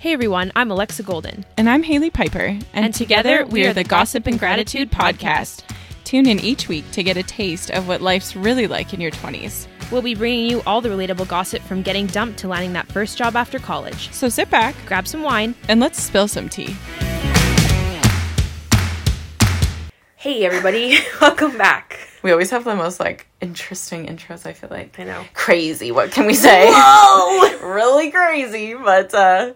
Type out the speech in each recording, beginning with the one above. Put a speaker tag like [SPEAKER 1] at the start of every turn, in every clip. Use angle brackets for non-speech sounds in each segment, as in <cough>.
[SPEAKER 1] Hey everyone, I'm Alexa Golden.
[SPEAKER 2] And I'm Haley Piper. And,
[SPEAKER 1] And together, we are the Gossip and Gratitude podcast.
[SPEAKER 2] Tune in each week to get a taste of what life's really like in your 20s.
[SPEAKER 1] We'll be bringing you all the relatable gossip from getting dumped to landing that first job after college.
[SPEAKER 2] So sit back
[SPEAKER 1] Grab some wine.
[SPEAKER 2] and let's spill some tea.
[SPEAKER 1] Hey everybody, <laughs> welcome back.
[SPEAKER 2] We always have the most like interesting intros, I feel like.
[SPEAKER 1] I know.
[SPEAKER 2] Crazy, what can we say?
[SPEAKER 1] Whoa! <laughs>
[SPEAKER 2] really crazy, but uh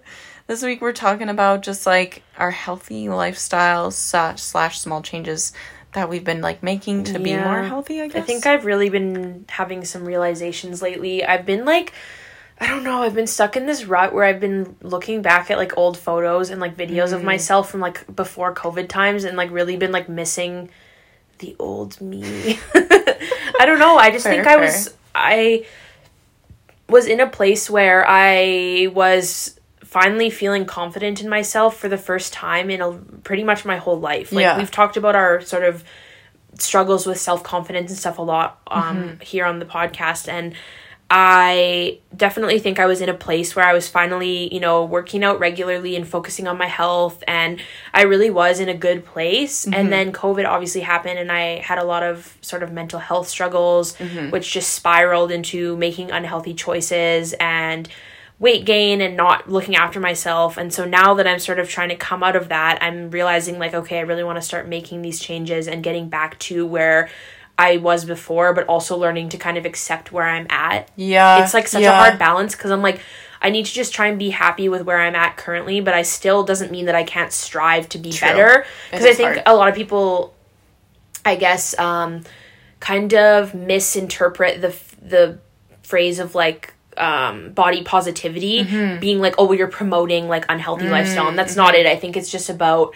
[SPEAKER 2] this week we're talking about just like our healthy lifestyle slash, slash small changes that we've been like making to be more healthy, I guess.
[SPEAKER 1] I think I've really been having some realizations lately. I've been like, I don't know, I've been stuck in this rut where I've been looking back at like old photos and like videos
[SPEAKER 2] Mm.
[SPEAKER 1] of myself from like before COVID times and like really been like missing the old me. <laughs> I don't know. I just
[SPEAKER 2] Fair,
[SPEAKER 1] think I
[SPEAKER 2] fair.
[SPEAKER 1] was, I was in a place where I was finally feeling confident in myself for the first time in a pretty much my whole life. Like
[SPEAKER 2] Yeah.
[SPEAKER 1] we've talked about our sort of struggles with self-confidence and stuff a lot um
[SPEAKER 2] Mm-hmm.
[SPEAKER 1] here on the podcast and I definitely think I was in a place where I was finally, you know, working out regularly and focusing on my health and I really was in a good place.
[SPEAKER 2] Mm-hmm.
[SPEAKER 1] And then COVID obviously happened and I had a lot of sort of mental health struggles
[SPEAKER 2] Mm-hmm.
[SPEAKER 1] which just spiraled into making unhealthy choices and weight gain and not looking after myself. And so now that I'm sort of trying to come out of that, I'm realizing like, okay, I really want to start making these changes and getting back to where I was before, but also learning to kind of accept where I'm at.
[SPEAKER 2] yeah.
[SPEAKER 1] It's like such a hard balance because I'm like, I need to just try and be happy with where I'm at currently, but I still doesn't mean that I can't strive to be
[SPEAKER 2] True.
[SPEAKER 1] better. Because I think
[SPEAKER 2] hard.
[SPEAKER 1] a lot of people, I guess, um, kind of misinterpret the the phrase of like um, body positivity
[SPEAKER 2] Mm-hmm.
[SPEAKER 1] being like, oh, well, you're promoting like unhealthy lifestyle, and
[SPEAKER 2] Mm-hmm.
[SPEAKER 1] that's not it. I think it's just about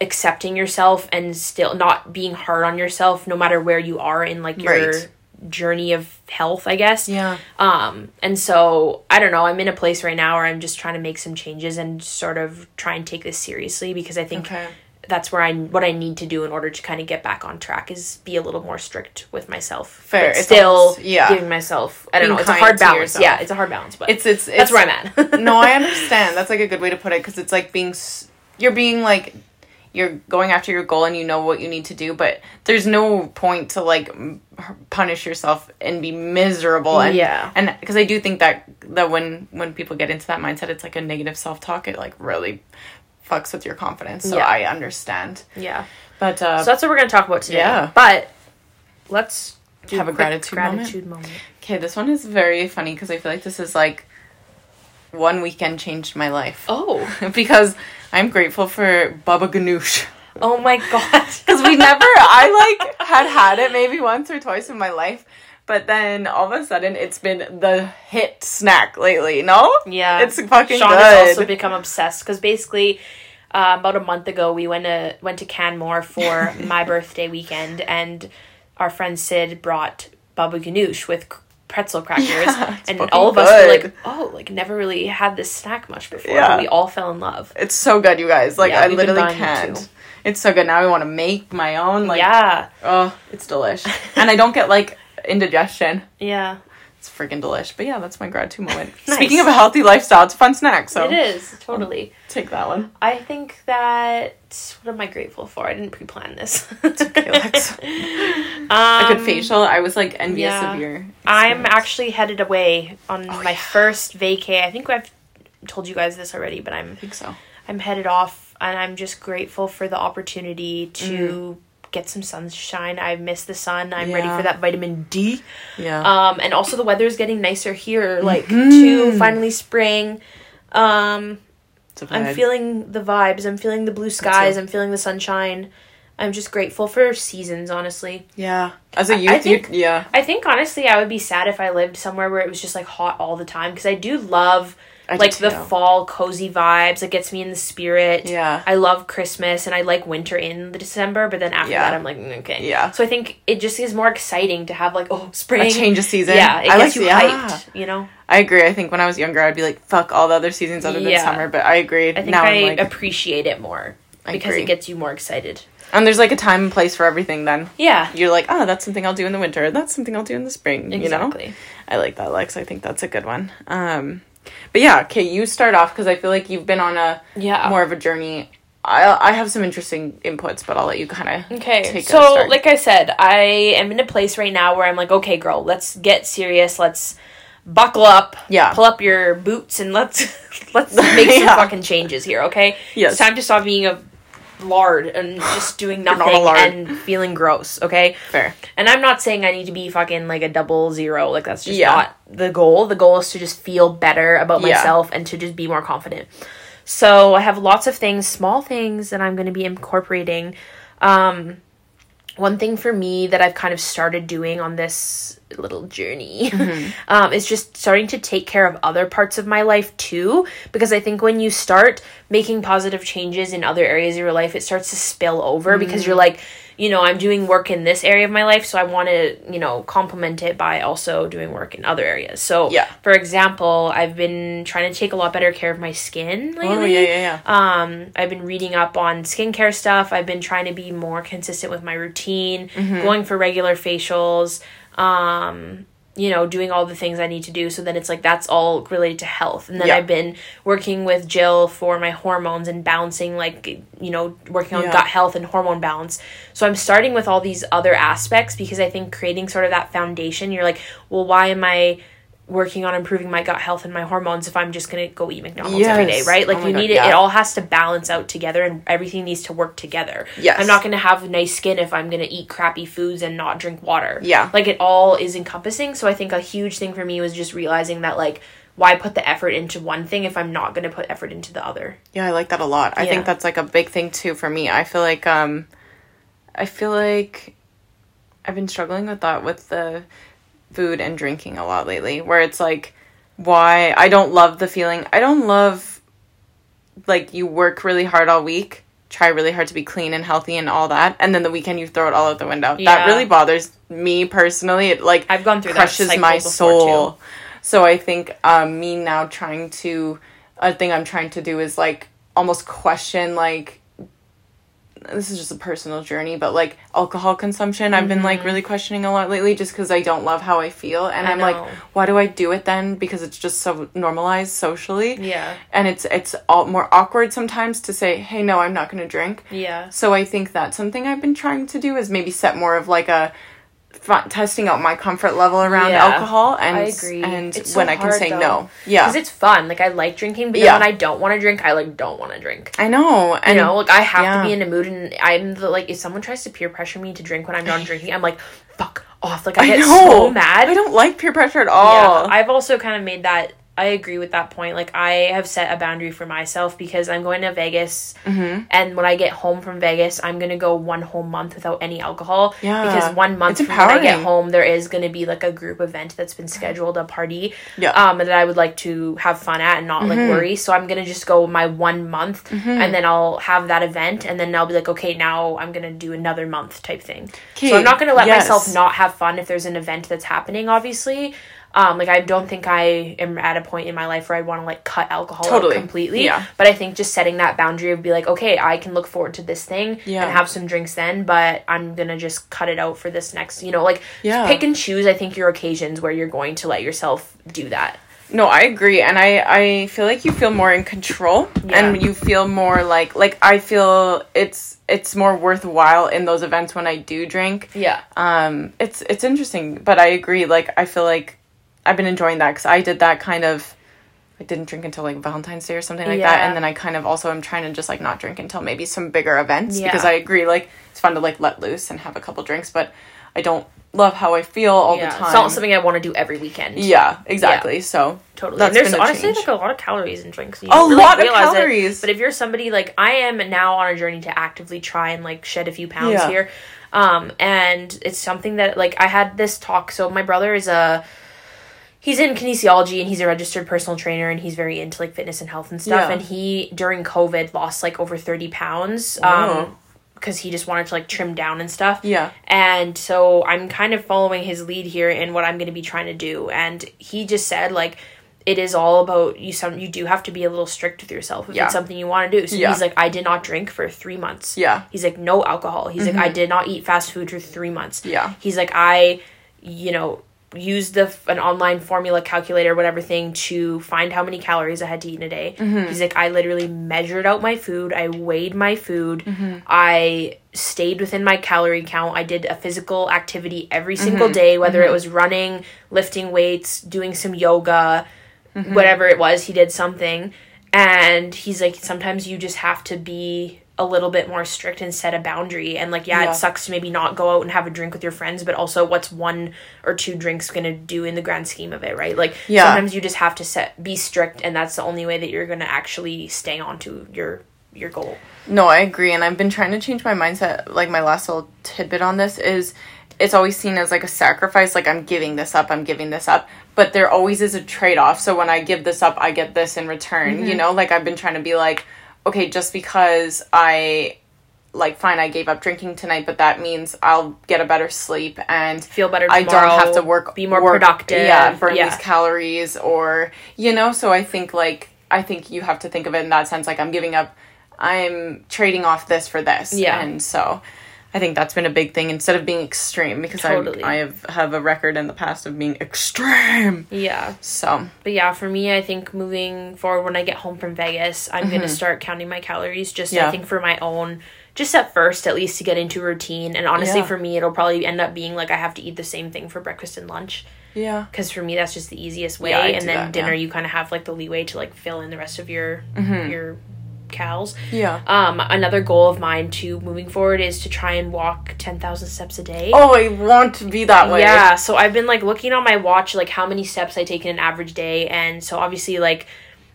[SPEAKER 1] accepting yourself and still not being hard on yourself, no matter where you are in like your
[SPEAKER 2] Right.
[SPEAKER 1] journey of health. I guess.
[SPEAKER 2] Yeah.
[SPEAKER 1] Um, and so I don't know, I'm in a place right now where I'm just trying to make some changes and sort of try and take this seriously because I think
[SPEAKER 2] Okay.
[SPEAKER 1] That's where I what I need to do in order to kind of get back on track is be a little more strict with myself.
[SPEAKER 2] Fair. It's
[SPEAKER 1] still
[SPEAKER 2] almost- yeah.
[SPEAKER 1] giving myself I don't
[SPEAKER 2] Being
[SPEAKER 1] know, it's a hard balance. Yeah, it's a hard balance, but
[SPEAKER 2] It's it's,
[SPEAKER 1] that's
[SPEAKER 2] it's
[SPEAKER 1] where I'm at. <laughs>
[SPEAKER 2] no, I <laughs> understand. That's like a good way to put it because it's like being s- you're being like you're going after your goal and you know what you need to do, but there's no point to like punish yourself and be miserable. And,
[SPEAKER 1] Yeah.
[SPEAKER 2] and because I do think that that when when people get into that mindset, it's like a negative self talk. It like really fucks with your confidence. So
[SPEAKER 1] Yeah.
[SPEAKER 2] I understand.
[SPEAKER 1] yeah.
[SPEAKER 2] But uh,
[SPEAKER 1] So that's what we're gonna talk about today.
[SPEAKER 2] Yeah.
[SPEAKER 1] But let's
[SPEAKER 2] Have a
[SPEAKER 1] quick
[SPEAKER 2] gratitude moment?
[SPEAKER 1] gratitude moment.
[SPEAKER 2] okay, this one is very funny because I feel like this is like one weekend changed my life.
[SPEAKER 1] Oh. <laughs>
[SPEAKER 2] because I'm grateful for Baba Ganoush.
[SPEAKER 1] Oh my god. <laughs>
[SPEAKER 2] Because we never, I like had had it maybe once or twice in my life, but then all of a sudden it's been the hit snack lately. No,
[SPEAKER 1] Yeah,
[SPEAKER 2] it's fucking
[SPEAKER 1] Sean
[SPEAKER 2] good.
[SPEAKER 1] has also become obsessed because basically, uh, about a month ago, we went to went to Canmore for <laughs> my birthday weekend, and our friend Sid brought baba ganoush with pretzel <laughs> crackers,
[SPEAKER 2] Yeah,
[SPEAKER 1] and all of us were like, "Oh, like never really had this snack much before."
[SPEAKER 2] Yeah.
[SPEAKER 1] We all fell in love.
[SPEAKER 2] it's so good, you guys. Like
[SPEAKER 1] Yeah,
[SPEAKER 2] I literally
[SPEAKER 1] buying it too.
[SPEAKER 2] can't. It's so good. Now I want to make my own. Like,
[SPEAKER 1] yeah,
[SPEAKER 2] oh, it's delish, and I don't get like indigestion.
[SPEAKER 1] yeah,
[SPEAKER 2] It's freaking delish. But yeah, that's my gratitude moment.
[SPEAKER 1] Nice. <laughs>
[SPEAKER 2] Speaking of a healthy lifestyle, it's a fun snack. So
[SPEAKER 1] it is totally.
[SPEAKER 2] take that one.
[SPEAKER 1] I think that what am I grateful for? I didn't pre-plan this.
[SPEAKER 2] it's Okay, Lex.
[SPEAKER 1] um, <laughs>
[SPEAKER 2] a good facial. I was like envious
[SPEAKER 1] yeah.
[SPEAKER 2] of your.
[SPEAKER 1] I'm actually headed away on
[SPEAKER 2] Oh,
[SPEAKER 1] my
[SPEAKER 2] yeah.
[SPEAKER 1] first vacay. I think I've told you guys this already, but I'm
[SPEAKER 2] I think so.
[SPEAKER 1] I'm headed off and I'm just grateful for the opportunity to
[SPEAKER 2] Mm.
[SPEAKER 1] Get some sunshine. I miss the sun. I'm ready for that vitamin D.
[SPEAKER 2] Yeah.
[SPEAKER 1] Um and also the weather is getting nicer here like
[SPEAKER 2] Mm-hmm.
[SPEAKER 1] to finally spring. Um I'm feeling the vibes. I'm feeling the blue skies. I'm feeling the sunshine. I'm just grateful for seasons, honestly.
[SPEAKER 2] Yeah. As a youth,
[SPEAKER 1] think-
[SPEAKER 2] you yeah.
[SPEAKER 1] I think honestly, I would be sad if I lived somewhere where it was just like hot all the time because I do love
[SPEAKER 2] I
[SPEAKER 1] like the fall cozy vibes. It gets me in the spirit.
[SPEAKER 2] Yeah.
[SPEAKER 1] I love Christmas and I like winter in the December, but then after
[SPEAKER 2] Yeah.
[SPEAKER 1] that, I'm like mm, okay.
[SPEAKER 2] Yeah.
[SPEAKER 1] So I think it just is more exciting to have like oh spring
[SPEAKER 2] A change of season.
[SPEAKER 1] Yeah, it
[SPEAKER 2] I
[SPEAKER 1] gets
[SPEAKER 2] like
[SPEAKER 1] you
[SPEAKER 2] yeah.
[SPEAKER 1] hyped. You know,
[SPEAKER 2] I agree. I think when I was younger, I'd be like, "Fuck all the other seasons other than
[SPEAKER 1] Yeah.
[SPEAKER 2] summer." But I agree.
[SPEAKER 1] I think
[SPEAKER 2] now
[SPEAKER 1] I
[SPEAKER 2] like,
[SPEAKER 1] appreciate it more
[SPEAKER 2] I
[SPEAKER 1] because
[SPEAKER 2] agree.
[SPEAKER 1] it gets you more excited.
[SPEAKER 2] and there's like a time and place for everything. Then
[SPEAKER 1] Yeah.
[SPEAKER 2] you're like, "Oh, that's something I'll do in the winter. That's something I'll do in the spring." You know.
[SPEAKER 1] Exactly.
[SPEAKER 2] I like that, Lex. I think that's a good one. Um, But yeah, okay, you start off because I feel like you've been on a
[SPEAKER 1] Yeah.
[SPEAKER 2] more of a journey. I I have some interesting inputs, but I'll let you kind of
[SPEAKER 1] Okay, so like I said, I am in a place right now where I'm like, okay, girl, let's get serious. Let's buckle up.
[SPEAKER 2] Yeah.
[SPEAKER 1] Pull up your boots and let's <laughs> let's make some <laughs>
[SPEAKER 2] Yeah.
[SPEAKER 1] fucking changes here. Okay.
[SPEAKER 2] Yes.
[SPEAKER 1] It's time to stop being a lard and just doing <laughs> nothing
[SPEAKER 2] lard.
[SPEAKER 1] and feeling gross. Okay.
[SPEAKER 2] fair.
[SPEAKER 1] And I'm not saying I need to be fucking like a double zero. Like that's just
[SPEAKER 2] Yeah.
[SPEAKER 1] not the goal. The goal is to just feel better about
[SPEAKER 2] Yeah.
[SPEAKER 1] myself and to just be more confident. So I have lots of things, small things that I'm going to be incorporating. Um, one thing for me that I've kind of started doing on this little journey <laughs> um, is just starting to take care of other parts of my life too. Because I think when you start making positive changes in other areas of your life, it starts to spill over because you're like, you know, I'm doing work in this area of my life, so I want to, you know, complement it by also doing work in other areas. So,
[SPEAKER 2] Yeah.
[SPEAKER 1] for example, I've been trying to take a lot better care of my skin lately.
[SPEAKER 2] Oh yeah, yeah, yeah.
[SPEAKER 1] Um, I've been reading up on skincare stuff. I've been trying to be more consistent with my routine,
[SPEAKER 2] Mm-hmm.
[SPEAKER 1] going for regular facials, um, you know, doing all the things I need to do. So then it's like that's all related to health. And then
[SPEAKER 2] Yeah.
[SPEAKER 1] I've been working with Jill for my hormones and balancing, like, you know, working on
[SPEAKER 2] Yeah.
[SPEAKER 1] gut health and hormone balance. So I'm starting with all these other aspects because I think creating sort of that foundation, you're like, well, why am I working on improving my gut health and my hormones if I'm just gonna go eat McDonald's every day, right? Like
[SPEAKER 2] Oh
[SPEAKER 1] you
[SPEAKER 2] God,
[SPEAKER 1] need it.
[SPEAKER 2] yeah.
[SPEAKER 1] It all has to balance out together, and everything needs to work together.
[SPEAKER 2] Yes.
[SPEAKER 1] I'm not gonna have nice skin if I'm gonna eat crappy foods and not drink water.
[SPEAKER 2] Yeah.
[SPEAKER 1] like it all is encompassing. So I think a huge thing for me was just realizing that like. Why put the effort into one thing if I'm not going to put effort into the other?
[SPEAKER 2] Yeah, I like that a lot. I
[SPEAKER 1] Yeah.
[SPEAKER 2] think that's like a big thing too for me. I feel like um I feel like I've been struggling with that with the food and drinking a lot lately where it's like why I don't love the feeling. I don't love like you work really hard all week, try really hard to be clean and healthy and all that, and then the weekend you throw it all out the window.
[SPEAKER 1] Yeah.
[SPEAKER 2] That really bothers me personally. It like
[SPEAKER 1] I've gone through that
[SPEAKER 2] crushes my soul.
[SPEAKER 1] too.
[SPEAKER 2] So I think um, me now trying to a thing I'm trying to do is like almost question like this is just a personal journey, but like alcohol consumption, I've been like really questioning a lot lately just because I don't love how I feel, and
[SPEAKER 1] Mm-hmm. I
[SPEAKER 2] I'm
[SPEAKER 1] know.
[SPEAKER 2] like, why do I do it then? Because it's just so normalized socially,
[SPEAKER 1] Yeah.
[SPEAKER 2] and it's it's all more awkward sometimes to say, hey, no, I'm not going to drink.
[SPEAKER 1] Yeah.
[SPEAKER 2] So I think that's something I've been trying to do is maybe set more of like a f- testing out my comfort level around
[SPEAKER 1] Yeah,
[SPEAKER 2] alcohol and and
[SPEAKER 1] so
[SPEAKER 2] when I can
[SPEAKER 1] hard,
[SPEAKER 2] say
[SPEAKER 1] though.
[SPEAKER 2] no. Yeah.
[SPEAKER 1] Because it's fun. Like I like drinking, but
[SPEAKER 2] Yeah.
[SPEAKER 1] then when I don't want to drink, I like don't want to drink.
[SPEAKER 2] I know. And
[SPEAKER 1] You know, like I have
[SPEAKER 2] yeah.
[SPEAKER 1] to be in a mood, and I'm the like if someone tries to peer pressure me to drink when I'm not drinking, I'm like, fuck off. Like I,
[SPEAKER 2] I
[SPEAKER 1] get
[SPEAKER 2] know.
[SPEAKER 1] so mad.
[SPEAKER 2] I don't like peer pressure at all.
[SPEAKER 1] I've also kind of made that. I agree with that point. Like I have set a boundary for myself because I'm going to Vegas,
[SPEAKER 2] Mm-hmm.
[SPEAKER 1] and when I get home from Vegas, I'm gonna go one whole month without any alcohol.
[SPEAKER 2] Yeah.
[SPEAKER 1] Because one month from when I get home, there is gonna be like a group event that's been scheduled, a party.
[SPEAKER 2] Yeah. Mm-hmm.
[SPEAKER 1] Um, that I would like to have fun at and not like worry. So I'm gonna just go my one month, and then I'll have that event, and then I'll be like, okay, now I'm gonna do another month type thing. So I'm not gonna let
[SPEAKER 2] Yes.
[SPEAKER 1] myself not have fun if there's an event that's happening. Obviously, um, like I don't think I am at a point in my life where I want to like cut alcohol
[SPEAKER 2] Totally.
[SPEAKER 1] completely.
[SPEAKER 2] Yeah.
[SPEAKER 1] But I think just setting that boundary of be like, okay, I can look forward to this thing
[SPEAKER 2] Yeah.
[SPEAKER 1] and have some drinks then, but I'm gonna just cut it out for this next. You know, like
[SPEAKER 2] Yeah.
[SPEAKER 1] pick and choose. I think your occasions where you're going to let yourself do that.
[SPEAKER 2] No, I agree, and I I feel like you feel more in control,
[SPEAKER 1] Yeah.
[SPEAKER 2] and you feel more like like I feel it's it's more worthwhile in those events when I do drink.
[SPEAKER 1] Yeah.
[SPEAKER 2] Um, it's it's interesting, but I agree. Like I feel like I've been enjoying that because I did that kind of. I didn't drink until like Valentine's Day or something like that, and then I kind of also am trying to just like not drink until maybe some bigger events
[SPEAKER 1] Yeah.
[SPEAKER 2] because I agree. Like it's fun to like let loose and have a couple drinks, but I don't love how I feel all
[SPEAKER 1] yeah.
[SPEAKER 2] the time.
[SPEAKER 1] It's not something I want to do every weekend.
[SPEAKER 2] Yeah, exactly. So
[SPEAKER 1] Totally. And there's honestly
[SPEAKER 2] change.
[SPEAKER 1] like a lot of calories in drinks. You
[SPEAKER 2] A
[SPEAKER 1] really
[SPEAKER 2] lot of
[SPEAKER 1] realize it.
[SPEAKER 2] calories.
[SPEAKER 1] But if you're somebody like I am now on a journey to actively try and like shed a few pounds
[SPEAKER 2] Yeah.
[SPEAKER 1] here. Um, and it's something that like I had this talk. So my brother is a he's in kinesiology and he's a registered personal trainer and he's very into like fitness and health and stuff.
[SPEAKER 2] Yeah.
[SPEAKER 1] And he during COVID lost like over thirty pounds.
[SPEAKER 2] Wow.
[SPEAKER 1] Um because he just wanted to like trim down and stuff.
[SPEAKER 2] Yeah.
[SPEAKER 1] And so I'm kind of following his lead here in what I'm going to be trying to do. And he just said like it is all about you some you do have to be a little strict with yourself if
[SPEAKER 2] Yeah.
[SPEAKER 1] it's something you want to do. So
[SPEAKER 2] Yeah.
[SPEAKER 1] he's like I did not drink for 3 months.
[SPEAKER 2] Yeah.
[SPEAKER 1] He's like no alcohol. He's like I did not eat fast food for 3 months.
[SPEAKER 2] Yeah.
[SPEAKER 1] He's like I you know used the an online formula calculator whatever thing to find how many calories I had to eat in a day. Mm-hmm. He's like I literally measured out my food, I weighed my food, mm-hmm. I stayed within my calorie count. I did a physical activity every single mm-hmm. day whether it was running, lifting weights, doing some yoga, whatever it was, he did something. And he's like sometimes you just have to be a little bit more strict and set a boundary and like yeah,
[SPEAKER 2] Yeah.
[SPEAKER 1] it sucks to maybe not go out and have a drink with your friends but also what's one or two drinks to do in the grand scheme of it right like
[SPEAKER 2] Yeah.
[SPEAKER 1] sometimes you just have to set be strict and that's the only way that you're to actually stay on to your your goal
[SPEAKER 2] No, I agree, and I've been trying to change my mindset. Like my last little tidbit on this is, it's always seen as like a sacrifice. Like I'm giving this up, I'm giving this up, but there always is a trade off. So when I give this up, I get this in return. You mm-hmm. know, like I've been trying to be like, okay, just because I. Like fine, I gave up drinking tonight, but that means I'll get a better sleep and
[SPEAKER 1] Feel better
[SPEAKER 2] I don't have to work,
[SPEAKER 1] be more
[SPEAKER 2] work-
[SPEAKER 1] productive,
[SPEAKER 2] Yeah, burn
[SPEAKER 1] yeah.
[SPEAKER 2] these calories, or you know. So I think like I think you have to think of it in that sense. Like I'm giving up, I'm trading off this for this.
[SPEAKER 1] Yeah.
[SPEAKER 2] and so I think that's been a big thing instead of being extreme because
[SPEAKER 1] Totally.
[SPEAKER 2] I I have have a record in the past of being extreme.
[SPEAKER 1] yeah
[SPEAKER 2] So
[SPEAKER 1] But yeah, for me, I think moving forward when I get home from Vegas, I'm gonna start counting my calories. Just
[SPEAKER 2] Mm-hmm. Yeah.
[SPEAKER 1] I think for my own, just at first, at least to get into routine. And honestly,
[SPEAKER 2] Yeah.
[SPEAKER 1] for me, it'll probably end up being like I have to eat the same thing for breakfast and lunch.
[SPEAKER 2] yeah,
[SPEAKER 1] Because for me, that's just the easiest way.
[SPEAKER 2] Yeah,
[SPEAKER 1] and then
[SPEAKER 2] that,
[SPEAKER 1] dinner, you kind of have like the leeway to like fill in the rest of your your cals.
[SPEAKER 2] yeah.
[SPEAKER 1] Um, another goal of mine to moving forward is to try and walk ten thousand steps a day.
[SPEAKER 2] Oh, I want to be that way.
[SPEAKER 1] Yeah, so I've been like looking on my watch like how many steps I take in an average day and so obviously like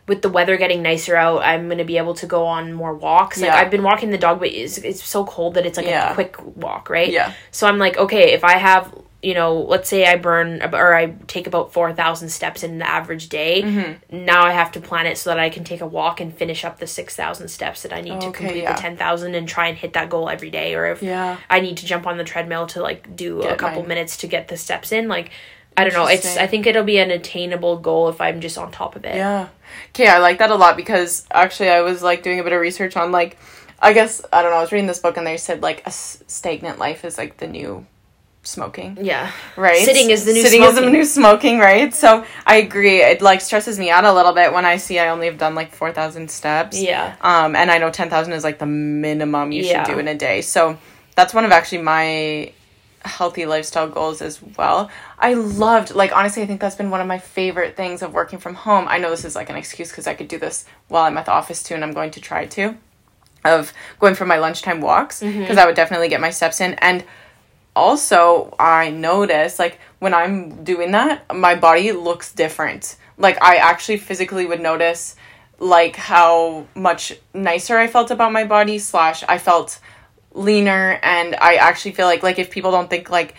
[SPEAKER 1] with the weather getting nicer out, I'm gonna be able to go on more walks. Like
[SPEAKER 2] Yeah.
[SPEAKER 1] I've been walking the dog, but it's, it's so cold that it's like
[SPEAKER 2] Yeah.
[SPEAKER 1] a quick walk, right?
[SPEAKER 2] Yeah.
[SPEAKER 1] So I'm like, okay, if I have, you know, let's say I burn or I take about four thousand steps in an average day.
[SPEAKER 2] Mm-hmm.
[SPEAKER 1] Now I have to plan it so that I can take a walk and finish up the six thousand steps that I need to complete
[SPEAKER 2] yeah.
[SPEAKER 1] the ten thousand and try and hit that goal every day. Or if
[SPEAKER 2] Yeah.
[SPEAKER 1] I need to jump on the treadmill to like do a couple
[SPEAKER 2] mine.
[SPEAKER 1] minutes to get the steps in. Like, I don't know. It's I think it'll be an attainable goal if I'm just on top of it.
[SPEAKER 2] Yeah. Okay, I like that a lot because actually I was like doing a bit of research on like I guess I don't know, I was reading this book and they said like a stagnant life is like the new smoking.
[SPEAKER 1] Yeah.
[SPEAKER 2] Right.
[SPEAKER 1] Sitting is the new
[SPEAKER 2] Sitting is the
[SPEAKER 1] smoking.
[SPEAKER 2] new smoking, right? So I agree. It like stresses me out a little bit when I see I only have done like four thousand steps.
[SPEAKER 1] Yeah.
[SPEAKER 2] Um, and I know ten thousand is like the minimum you
[SPEAKER 1] Yeah.
[SPEAKER 2] should do in a day. So that's one of actually my healthy lifestyle goals as well. I loved like honestly I think that's been one of my favorite things of working from home. I know this is like an excuse because I could do this while I'm at the office too and I'm going to try to of going for my lunchtime walks because I would definitely get my steps in and also I notice like when I'm doing that my body looks different. Like I actually physically would notice like how much nicer I felt about my body slash I felt leaner and I actually feel like like if people don't think like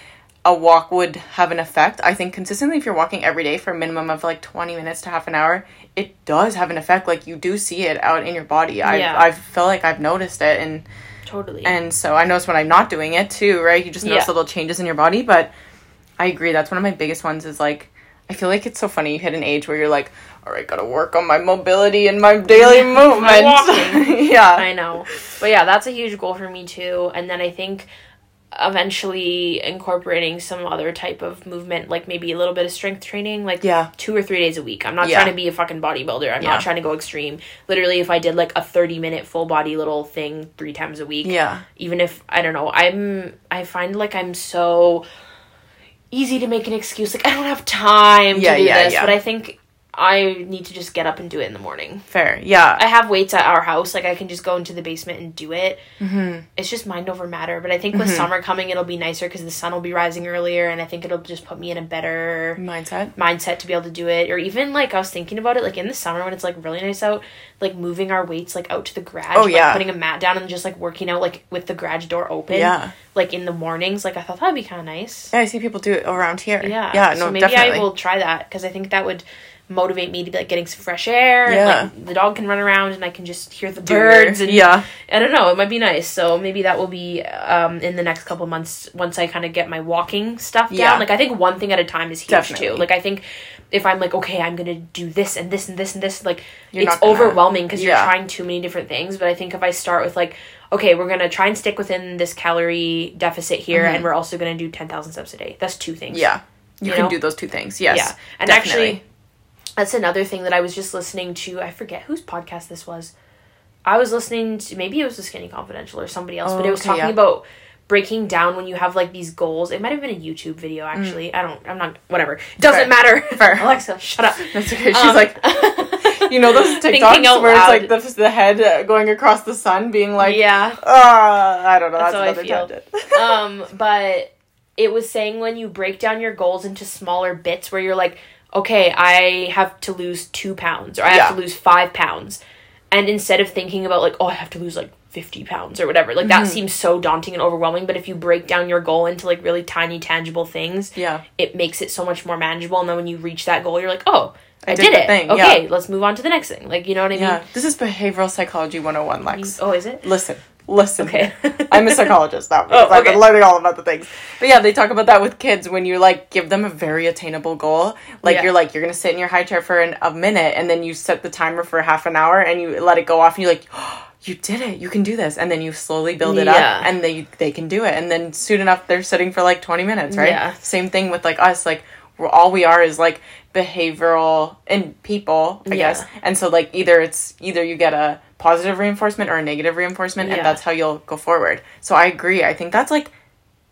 [SPEAKER 2] a walk would have an effect, I think consistently if you're walking every day for a minimum of like 20 minutes to half an hour, it does have an effect. Like you do see it out in your body. I
[SPEAKER 1] Yeah.
[SPEAKER 2] I feel like I've noticed it and
[SPEAKER 1] Totally.
[SPEAKER 2] and so I notice when I'm not doing it too, right? You just notice
[SPEAKER 1] Yeah.
[SPEAKER 2] little changes in your body, but I agree that's one of my biggest ones is like I feel like it's so funny you hit an age where you're like, all right, gotta work on my mobility and my daily <laughs> movement. <laughs> yeah.
[SPEAKER 1] I know. But yeah, that's a huge goal for me too. And then I think eventually incorporating some other type of movement, like maybe a little bit of strength training, like
[SPEAKER 2] Yeah.
[SPEAKER 1] two or three days a week. I'm not
[SPEAKER 2] Yeah.
[SPEAKER 1] trying to be a fucking bodybuilder. I'm
[SPEAKER 2] Yeah.
[SPEAKER 1] not trying to go extreme. Literally, if I did like a 30 minute full body little thing three times a week,
[SPEAKER 2] Yeah.
[SPEAKER 1] even if I don't know, I'm I find like I'm so easy to make an excuse. Like I don't have time to do this, but I think I need to just get up and do it in the morning.
[SPEAKER 2] Fair. Yeah.
[SPEAKER 1] I have weights at our house. Like I can just go into the basement and do it. Mm-hmm. It's just mind over matter. But I think with summer coming, it'll be nicer because the sun will be rising earlier, and I think it'll just put me in a better
[SPEAKER 2] Mindset.
[SPEAKER 1] mindset to be able to do it. Or even like I was thinking about it, like in the summer when it's like really nice out, like moving our weights like out to the garage.
[SPEAKER 2] Oh,
[SPEAKER 1] like,
[SPEAKER 2] yeah.
[SPEAKER 1] putting a mat down and just like working out like with the garage door open.
[SPEAKER 2] Yeah.
[SPEAKER 1] Like in the mornings, like I thought that'd be kind of nice.
[SPEAKER 2] Yeah, I see people do it around here.
[SPEAKER 1] Yeah.
[SPEAKER 2] Yeah, no,
[SPEAKER 1] so maybe
[SPEAKER 2] definitely.
[SPEAKER 1] I will try that because I think that would motivate me to be like getting some fresh air.
[SPEAKER 2] Yeah.
[SPEAKER 1] And, like the dog can run around and I can just hear the birds and
[SPEAKER 2] yeah.
[SPEAKER 1] I don't know. It might be nice. So maybe that will be um, in the next couple months once I kind of get my walking stuff down.
[SPEAKER 2] Yeah.
[SPEAKER 1] Like I think one thing at a time is huge
[SPEAKER 2] Definitely.
[SPEAKER 1] too. Like I think if I'm like okay, I'm gonna do this and this and this and this, like
[SPEAKER 2] You're
[SPEAKER 1] it's overwhelming because you're trying too many different things. But I think if I start with like okay, we're gonna try and stick within this calorie deficit here, and we're also gonna do ten thousand steps a day. That's two things.
[SPEAKER 2] Mm-hmm. Yeah. You,
[SPEAKER 1] You
[SPEAKER 2] can
[SPEAKER 1] know?
[SPEAKER 2] do those two things. Yes.
[SPEAKER 1] Yeah. And
[SPEAKER 2] definitely.
[SPEAKER 1] actually, that's another thing that I was just listening to. I forget whose podcast this was. I was listening to maybe it was the Skinny Confidential or somebody else, but
[SPEAKER 2] Oh,
[SPEAKER 1] it was
[SPEAKER 2] okay,
[SPEAKER 1] talking
[SPEAKER 2] yeah.
[SPEAKER 1] about breaking down when you have like these goals. It might have been a YouTube video
[SPEAKER 2] Mm.
[SPEAKER 1] actually. I don't. I'm not. Whatever. Doesn't <laughs>
[SPEAKER 2] Fair.
[SPEAKER 1] matter. <laughs>
[SPEAKER 2] Fair.
[SPEAKER 1] Alexa, shut up.
[SPEAKER 2] That's okay. She's
[SPEAKER 1] Um,
[SPEAKER 2] like, <laughs> you know those TikToks where
[SPEAKER 1] loud.
[SPEAKER 2] it's like the, the head going across the sun, being like,
[SPEAKER 1] yeah.
[SPEAKER 2] ah, I don't know.
[SPEAKER 1] That's
[SPEAKER 2] That's,
[SPEAKER 1] how I
[SPEAKER 2] another
[SPEAKER 1] feel.
[SPEAKER 2] tangent.
[SPEAKER 1] um, but it was saying when you break down your goals into smaller bits where you're like, okay, I have to lose two pounds or I have
[SPEAKER 2] Yeah.
[SPEAKER 1] to lose five pounds. And instead of thinking about like, oh, I have to lose like 50 pounds or whatever, like
[SPEAKER 2] Mm-hmm.
[SPEAKER 1] that seems so daunting and overwhelming. But if you break down your goal into like really tiny, tangible things,
[SPEAKER 2] yeah.
[SPEAKER 1] it makes it so much more manageable. And then when you reach that goal, you're like, oh, I,
[SPEAKER 2] did
[SPEAKER 1] did, it.
[SPEAKER 2] thing,
[SPEAKER 1] okay,
[SPEAKER 2] yeah.
[SPEAKER 1] let's move on to the next thing. Like, you know what I mean?
[SPEAKER 2] Yeah. This is behavioral psychology 101, Lex.
[SPEAKER 1] Oh, is it?
[SPEAKER 2] Listen. Listen.
[SPEAKER 1] Okay. <laughs>
[SPEAKER 2] I'm a psychologist now because <laughs>
[SPEAKER 1] Oh,
[SPEAKER 2] I've been
[SPEAKER 1] okay.
[SPEAKER 2] learning all about the things. But yeah, they talk about that with kids when you like give them a very attainable goal. Like
[SPEAKER 1] Yeah.
[SPEAKER 2] you're like you're gonna sit in your high chair for an, a minute, and then you set the timer for half an hour, and you let it go off, and you're like, oh, you did it, you can do this, and then you slowly build it
[SPEAKER 1] Yeah.
[SPEAKER 2] up, and they they can do it, and then soon enough they're sitting for like 20 minutes, right?
[SPEAKER 1] Yeah.
[SPEAKER 2] Same thing with like us, like we're all we are is like behavioral and people, I
[SPEAKER 1] Yeah.
[SPEAKER 2] guess. And so like either it's either you get a positive reinforcement or a negative reinforcement
[SPEAKER 1] Yeah.
[SPEAKER 2] and that's how you'll go forward. So I agree. I think that's like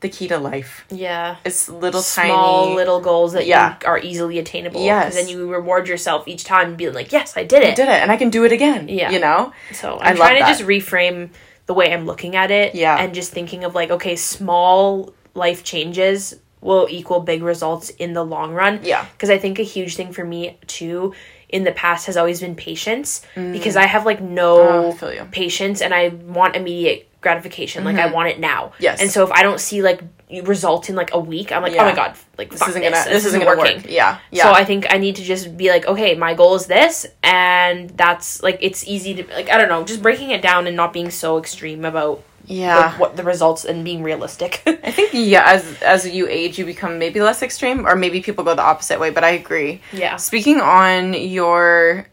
[SPEAKER 2] the key to life.
[SPEAKER 1] Yeah.
[SPEAKER 2] It's little
[SPEAKER 1] small
[SPEAKER 2] tiny
[SPEAKER 1] little goals that
[SPEAKER 2] Yeah.
[SPEAKER 1] are easily attainable.
[SPEAKER 2] Yes.
[SPEAKER 1] Then you reward yourself each time and being like, yes, I did it.
[SPEAKER 2] I did it and I can do it again.
[SPEAKER 1] Yeah.
[SPEAKER 2] You know?
[SPEAKER 1] So
[SPEAKER 2] I
[SPEAKER 1] I'm
[SPEAKER 2] love
[SPEAKER 1] trying to
[SPEAKER 2] that.
[SPEAKER 1] just reframe the way I'm looking at it.
[SPEAKER 2] Yeah.
[SPEAKER 1] And just thinking of like, okay, small life changes will equal big results in the long run.
[SPEAKER 2] Yeah.
[SPEAKER 1] Because I think a huge thing for me too in the past has always been patience because I have like
[SPEAKER 2] Mm. Oh,
[SPEAKER 1] no
[SPEAKER 2] you.
[SPEAKER 1] patience and I want immediate gratification. Like I want it now.
[SPEAKER 2] Mm-hmm. Yes.
[SPEAKER 1] And so if I don't see like results in like a week, I'm like,
[SPEAKER 2] Yeah.
[SPEAKER 1] oh my god, like
[SPEAKER 2] This isn't
[SPEAKER 1] this.
[SPEAKER 2] gonna
[SPEAKER 1] this,
[SPEAKER 2] this isn't
[SPEAKER 1] isn't working.
[SPEAKER 2] work. Yeah. Yeah.
[SPEAKER 1] So I think I need to just be like, okay, my goal is this, and that's like it's easy to like I don't know, just breaking it down and not being so extreme about
[SPEAKER 2] yeah.
[SPEAKER 1] what the results and being realistic. <laughs>
[SPEAKER 2] I think yeah, as as you age, you become maybe less extreme, or maybe people go the opposite way. But I agree.
[SPEAKER 1] yeah.
[SPEAKER 2] Speaking on your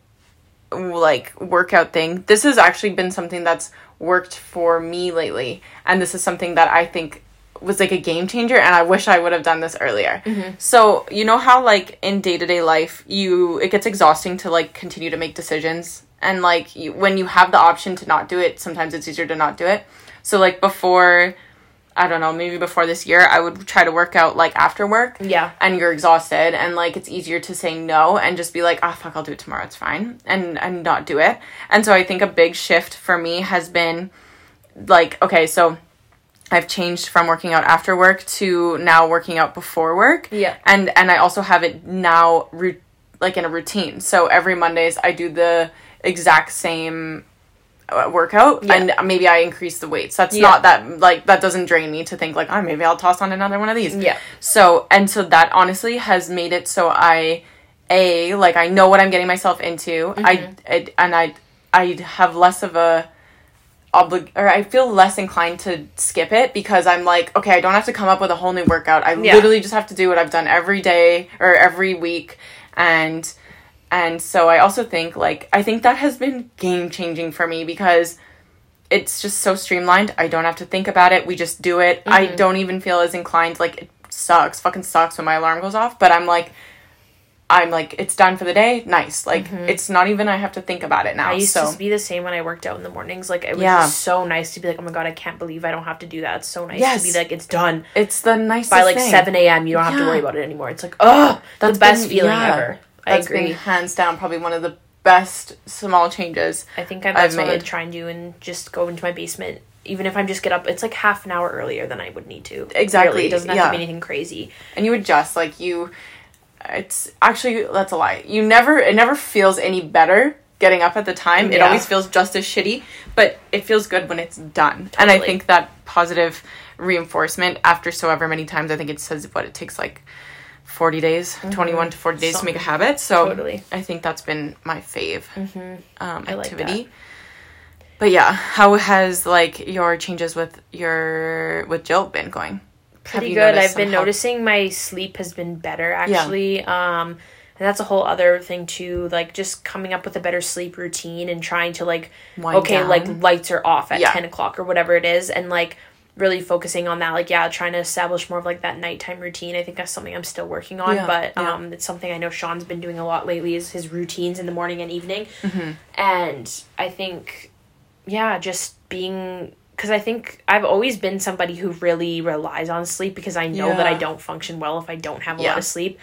[SPEAKER 2] like workout thing, this has actually been something that's worked for me lately, and this is something that I think was like a game changer and I wish I would have done this earlier. Mm-hmm. So, you know how like in day-to-day life, you it gets exhausting to like continue to make decisions and like you, when you have the option to not do it, sometimes it's easier to not do it. So like before I don't know, maybe before this year, I would try to work out like after work
[SPEAKER 1] Yeah.
[SPEAKER 2] and you're exhausted and like it's easier to say no and just be like oh fuck i'll do it tomorrow it's fine and and not do it and so i think a big shift for me has been like okay so i've changed from working out after work to now working out before work
[SPEAKER 1] Yeah.
[SPEAKER 2] and and i also have it now ru- like in a routine so every mondays i do the exact same workout
[SPEAKER 1] Yeah.
[SPEAKER 2] and maybe i increase the weights that's
[SPEAKER 1] Yeah.
[SPEAKER 2] not that like that doesn't drain me to think like oh maybe i'll toss on another one of these
[SPEAKER 1] Yeah.
[SPEAKER 2] so and so that honestly has made it so I a like I know what I'm getting myself into. I,
[SPEAKER 1] Mm-hmm.
[SPEAKER 2] I and I I have less of a oblig or I feel less inclined to skip it because I'm like okay I don't have to come up with a whole new workout. I
[SPEAKER 1] Yeah.
[SPEAKER 2] literally just have to do what I've done every day or every week and and so I also think like I think that has been game changing for me because it's just so streamlined. I don't have to think about it. We just do it. I
[SPEAKER 1] Mm-hmm.
[SPEAKER 2] don't even feel as inclined. Like it sucks, fucking sucks when my alarm goes off. But I'm like, I'm like, it's done for the day. Nice. Like it's not even I have to think about it now.
[SPEAKER 1] Mm-hmm. I used
[SPEAKER 2] so
[SPEAKER 1] to be the same when I worked out in the mornings. Like it was
[SPEAKER 2] Yeah.
[SPEAKER 1] so nice to be like, oh my god, I can't believe I don't have to do that. It's so nice
[SPEAKER 2] Yes.
[SPEAKER 1] to be like, it's done
[SPEAKER 2] it's the nicest
[SPEAKER 1] by like
[SPEAKER 2] thing.
[SPEAKER 1] seven a.m. You don't have to worry about it anymore. It's like, oh, that's the best
[SPEAKER 2] been-
[SPEAKER 1] feeling
[SPEAKER 2] yeah.
[SPEAKER 1] ever. I
[SPEAKER 2] That's
[SPEAKER 1] agree.
[SPEAKER 2] been hands down probably one of the best small changes.
[SPEAKER 1] I think I, that's
[SPEAKER 2] I've
[SPEAKER 1] what I'm
[SPEAKER 2] made.
[SPEAKER 1] trying to do and just go into my basement. Even if I'm just get up, it's like half an hour earlier than I would need to.
[SPEAKER 2] Exactly,
[SPEAKER 1] Really, it doesn't have
[SPEAKER 2] yeah.
[SPEAKER 1] to be anything crazy.
[SPEAKER 2] and you adjust like you it's actually that's a lie you never it never feels any better getting up at the time it always feels just as shitty but it feels good when it's done and i think that positive reinforcement after so ever many times i think it says what it takes like 40 days 21 to 40 days to make a habit so
[SPEAKER 1] Mm-hmm. Totally.
[SPEAKER 2] i think that's been my fave um,
[SPEAKER 1] I like
[SPEAKER 2] activity but yeah how has like your changes with your with jill been going
[SPEAKER 1] Pretty good. I've been
[SPEAKER 2] help?
[SPEAKER 1] noticing my sleep has been better actually. Um and that's a whole other thing too, like just coming up with a better sleep routine and trying to like
[SPEAKER 2] Wind
[SPEAKER 1] okay,
[SPEAKER 2] down.
[SPEAKER 1] like lights are off at
[SPEAKER 2] Yeah.
[SPEAKER 1] ten o'clock or whatever it is, and like really focusing on that like yeah trying to establish more of like that nighttime routine i think that's something i'm still working on
[SPEAKER 2] Yeah,
[SPEAKER 1] but
[SPEAKER 2] yeah.
[SPEAKER 1] um it's something i know sean's been doing a lot lately is his routines in the morning and evening
[SPEAKER 2] Mm-hmm.
[SPEAKER 1] and i think yeah just being because i think i've always been somebody who really relies on sleep because i know that i don't function well if i don't have a
[SPEAKER 2] Yeah.
[SPEAKER 1] lot of sleep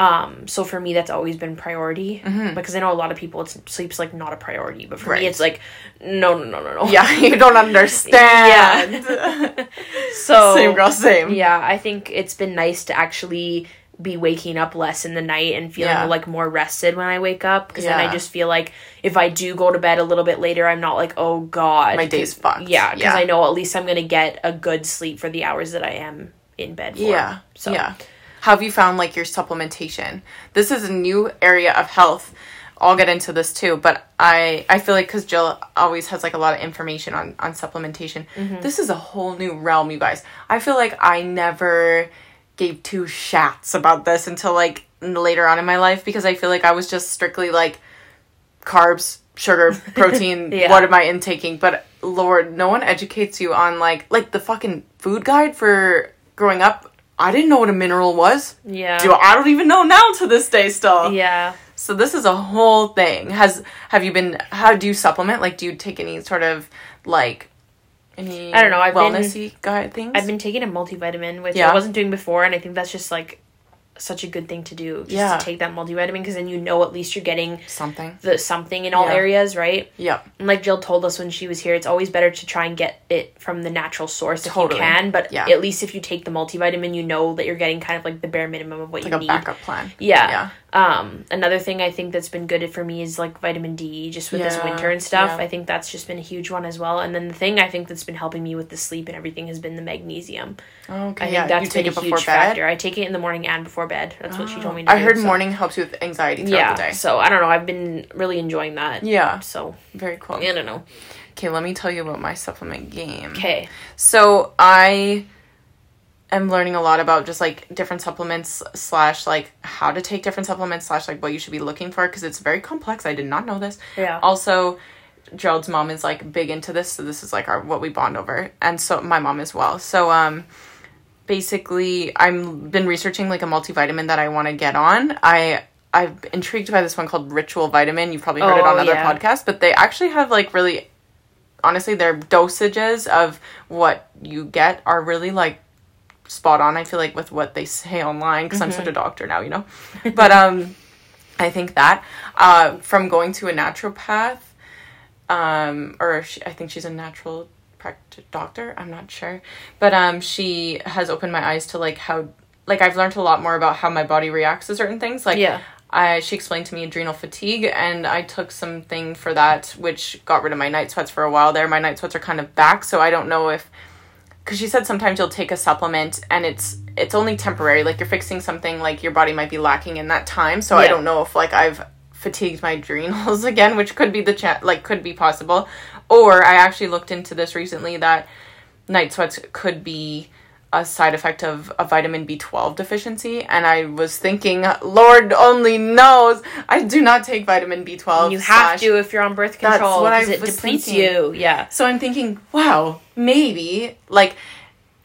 [SPEAKER 1] um so for me that's always been priority because i know a lot of people it's sleep's like not a priority but for
[SPEAKER 2] Right.
[SPEAKER 1] me it's like no no no no no
[SPEAKER 2] Yeah, <laughs> you don't <laughs> understand. yeah. <laughs>
[SPEAKER 1] so
[SPEAKER 2] same girl, same.
[SPEAKER 1] yeah i think it's been nice to actually be waking up less in the night and feeling
[SPEAKER 2] Yeah.
[SPEAKER 1] like more rested when i wake up because then i just feel like if i do go to bed a little bit later i'm not like oh god
[SPEAKER 2] My day's fucked.
[SPEAKER 1] yeah because
[SPEAKER 2] Yeah.
[SPEAKER 1] i know at least i'm gonna get a good sleep for the hours that i am in bed for
[SPEAKER 2] Yeah.
[SPEAKER 1] so
[SPEAKER 2] yeah. How have you found like your supplementation? This is a new area of health. I'll get into this too, but I I feel like because Jill always has like a lot of information on on supplementation.
[SPEAKER 1] Mm-hmm.
[SPEAKER 2] This is a whole new realm, you guys. I feel like I never gave two shats about this until like later on in my life because I feel like I was just strictly like carbs, sugar, <laughs> protein.
[SPEAKER 1] Yeah.
[SPEAKER 2] What am I intaking? But Lord, no one educates you on like like the fucking food guide for growing up. I didn't know what a mineral was.
[SPEAKER 1] yeah
[SPEAKER 2] Do I don't even know now to this day still.
[SPEAKER 1] yeah
[SPEAKER 2] So this is a whole thing. Has have you been? How do you supplement? Like, do you take any sort of like any?
[SPEAKER 1] I don't know, I've been-
[SPEAKER 2] wellnessy guide things.
[SPEAKER 1] I've been taking a multivitamin, which
[SPEAKER 2] Yeah.
[SPEAKER 1] I wasn't doing before, and I think that's just like such a good thing to do. Just
[SPEAKER 2] Yeah.
[SPEAKER 1] to take that multivitamin because then you know at least you're getting
[SPEAKER 2] something.
[SPEAKER 1] the something in all
[SPEAKER 2] Yeah.
[SPEAKER 1] areas, right?
[SPEAKER 2] yeah
[SPEAKER 1] And like Jill told us when she was here, it's always better to try and get it from the natural source if you can. But
[SPEAKER 2] Yeah.
[SPEAKER 1] at least if you take the multivitamin, you know that you're getting kind of like the bare minimum of what
[SPEAKER 2] Like
[SPEAKER 1] you
[SPEAKER 2] a
[SPEAKER 1] need.
[SPEAKER 2] backup plan.
[SPEAKER 1] Yeah.
[SPEAKER 2] Yeah.
[SPEAKER 1] Um, another thing I think that's been good for me is like vitamin D, just with this winter and stuff.
[SPEAKER 2] yeah.
[SPEAKER 1] I think that's just been a huge one as well. And then the thing I think that's been helping me with the sleep and everything has been the magnesium.
[SPEAKER 2] Okay.
[SPEAKER 1] I
[SPEAKER 2] yeah.
[SPEAKER 1] think that's
[SPEAKER 2] you take
[SPEAKER 1] been
[SPEAKER 2] it
[SPEAKER 1] a
[SPEAKER 2] before
[SPEAKER 1] huge
[SPEAKER 2] bed.
[SPEAKER 1] factor. I take it in the morning and before bed. That's what she told me to
[SPEAKER 2] I
[SPEAKER 1] do,
[SPEAKER 2] heard
[SPEAKER 1] so-
[SPEAKER 2] morning helps you with anxiety throughout
[SPEAKER 1] Yeah.
[SPEAKER 2] the day.
[SPEAKER 1] So I don't know. I've been really enjoying that.
[SPEAKER 2] Yeah.
[SPEAKER 1] So
[SPEAKER 2] Very cool.
[SPEAKER 1] I don't know.
[SPEAKER 2] Okay, let me tell you about my supplement game.
[SPEAKER 1] Okay.
[SPEAKER 2] So I am learning a lot about just like different supplements slash like how to take different supplements slash like what you should be looking for because it's very complex. I did not know this.
[SPEAKER 1] Yeah.
[SPEAKER 2] Also, Gerald's mom is like big into this, so this is like our what we bond over, and so my mom as well. So um, basically, I'm been researching like a multivitamin that I want to get on. I I've intrigued by this one called Ritual Vitamin. You've probably heard it
[SPEAKER 1] Oh,
[SPEAKER 2] on other
[SPEAKER 1] yeah.
[SPEAKER 2] podcasts, but they actually have like really honestly their dosages of what you get are really like spot on i feel like with what they say online because i'm such a doctor now you know but um i think that uh from going to a naturopath um or she, i think she's a natural practice doctor i'm not sure but um she has opened my eyes to like how like i've learned a lot more about how my body reacts to certain things like
[SPEAKER 1] Yeah.
[SPEAKER 2] I she explained to me adrenal fatigue and I took something for that which got rid of my night sweats for a while there. My night sweats are kind of back, so I don't know if cuz she said sometimes you'll take a supplement and it's it's only temporary like you're fixing something like your body might be lacking in that time. So I don't know if like I've fatigued my <laughs> adrenals again, which could be the cha- like could be possible. Or I actually looked into this recently that night sweats could be a side effect of a vitamin B12 deficiency and I was thinking lord only knows I do not take vitamin B12
[SPEAKER 1] You have
[SPEAKER 2] slash-
[SPEAKER 1] to if you're on birth control because it depletes
[SPEAKER 2] thinking.
[SPEAKER 1] you. Yeah.
[SPEAKER 2] so I'm thinking wow maybe like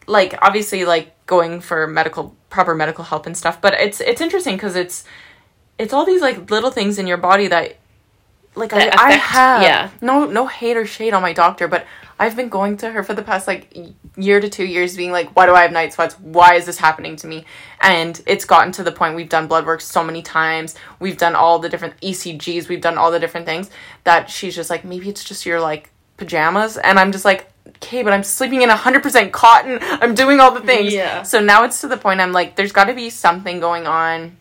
[SPEAKER 2] like obviously like going for medical proper medical help and stuff but it's it's interesting cuz it's it's all these like little things in your body that like I, I have
[SPEAKER 1] yeah.
[SPEAKER 2] no no hate or shade on my doctor but I've been going to her for the past like year to two years being like why do I have night sweats? Why is this happening to me? And it's gotten to the point we've done blood work so many times. We've done all the different ECGs we've done all the different things that she's just like maybe it's just your like pajamas. And I'm just like okay but I'm sleeping in 100% cotton. I'm doing all the things.
[SPEAKER 1] Yeah.
[SPEAKER 2] so now it's to the point I'm like there's got to be something going on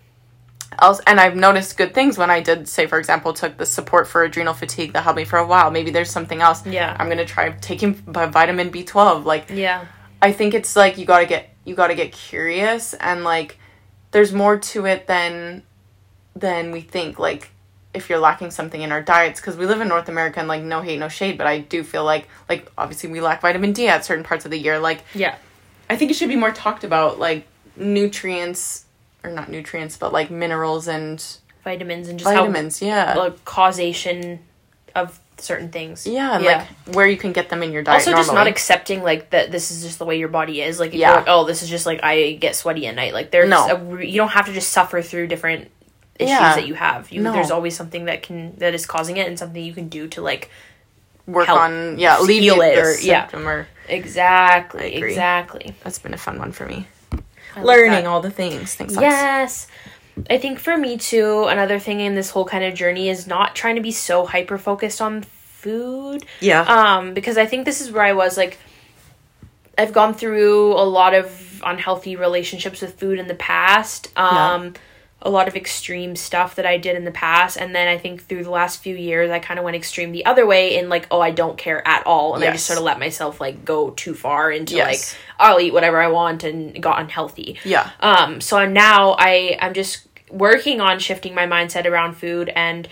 [SPEAKER 2] else and I've noticed good things when I did say for example took the support for adrenal fatigue that helped me for a while maybe there's something else
[SPEAKER 1] Yeah.
[SPEAKER 2] I'm gonna try taking vi- vitamin B12 like
[SPEAKER 1] Yeah.
[SPEAKER 2] I think it's like you gotta get you gotta get curious and like there's more to it than than we think like if you're lacking something in our diets because we live in North America and like no hate no shade but I do feel like like obviously we lack vitamin D at certain parts of the year like
[SPEAKER 1] Yeah.
[SPEAKER 2] I think it should be more talked about like nutrients or not nutrients but like minerals and
[SPEAKER 1] Vitamins and just
[SPEAKER 2] vitamins yeah
[SPEAKER 1] how like causation of certain things.
[SPEAKER 2] Yeah, and like where you can get them in your diet.
[SPEAKER 1] also just not accepting like that this is just the way your body is like if
[SPEAKER 2] Yeah.
[SPEAKER 1] you're like, oh this is just like i get sweaty at night like there's
[SPEAKER 2] No.
[SPEAKER 1] a re- you don't have to just suffer through different issues
[SPEAKER 2] Yeah.
[SPEAKER 1] that you have you
[SPEAKER 2] No.
[SPEAKER 1] there's always something that can that is causing it and something you can do to like
[SPEAKER 2] work on yeah alleviate
[SPEAKER 1] it or- yeah.
[SPEAKER 2] symptom or
[SPEAKER 1] exactly exactly
[SPEAKER 2] that's been a fun one for me.
[SPEAKER 1] I
[SPEAKER 2] Learning all the things. Thanks.
[SPEAKER 1] Yes i think for me too another thing in this whole kind of journey is not trying to be so hyper focused on food
[SPEAKER 2] Yeah.
[SPEAKER 1] um because i think this is where i was like i've gone through a lot of unhealthy relationships with food in the past um a lot of extreme stuff that i did in the past and then i think through the last few years i kind of went extreme the other way in like oh i don't care at all and i just sort of let myself like go too far into
[SPEAKER 2] Yes.
[SPEAKER 1] like i'll eat whatever i want and got unhealthy
[SPEAKER 2] yeah.
[SPEAKER 1] um, so now I I'm just working on shifting my mindset around food and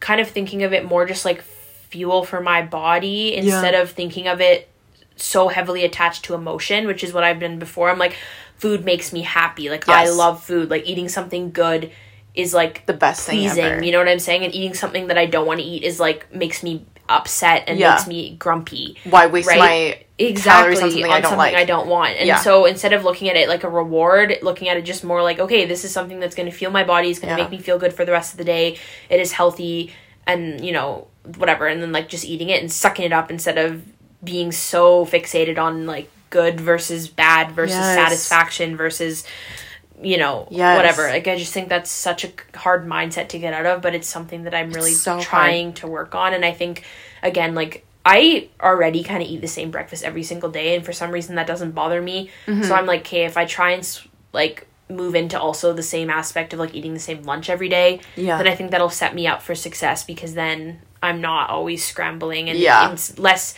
[SPEAKER 1] kind of thinking of it more just like fuel for my body instead of thinking of it so heavily attached to emotion, which is what I've been before. I'm like, food makes me happy. Like I love food. Like eating something good is like
[SPEAKER 2] The best thing
[SPEAKER 1] pleasing.
[SPEAKER 2] ever.
[SPEAKER 1] You know what I'm saying? And eating something that I don't want to eat is like makes me upset and
[SPEAKER 2] Yeah.
[SPEAKER 1] makes me grumpy
[SPEAKER 2] Why waste
[SPEAKER 1] right?
[SPEAKER 2] my
[SPEAKER 1] exactly
[SPEAKER 2] calories on something
[SPEAKER 1] on
[SPEAKER 2] I don't
[SPEAKER 1] something
[SPEAKER 2] like?
[SPEAKER 1] I don't want. And
[SPEAKER 2] Yeah.
[SPEAKER 1] so instead of looking at it like a reward, looking at it just more like, okay, this is something that's going to fuel my body, it's going to
[SPEAKER 2] Yeah.
[SPEAKER 1] make me feel good for the rest of the day. It is healthy and, you know, whatever. And then like just eating it and sucking it up instead of being so fixated on like good versus bad versus
[SPEAKER 2] Yes.
[SPEAKER 1] satisfaction versus you know
[SPEAKER 2] Yes.
[SPEAKER 1] whatever like i just think that's such a hard mindset to get out of but it's something that i'm really
[SPEAKER 2] so hard.
[SPEAKER 1] trying to work on and i think again like i already kind of eat the same breakfast every single day and for some reason that doesn't bother me
[SPEAKER 2] Mm-hmm.
[SPEAKER 1] so i'm like okay if i try and like move into also the same aspect of like eating the same lunch every day
[SPEAKER 2] Yeah.
[SPEAKER 1] then i think that'll set me up for success because then i'm not always scrambling and
[SPEAKER 2] Yeah.
[SPEAKER 1] it's less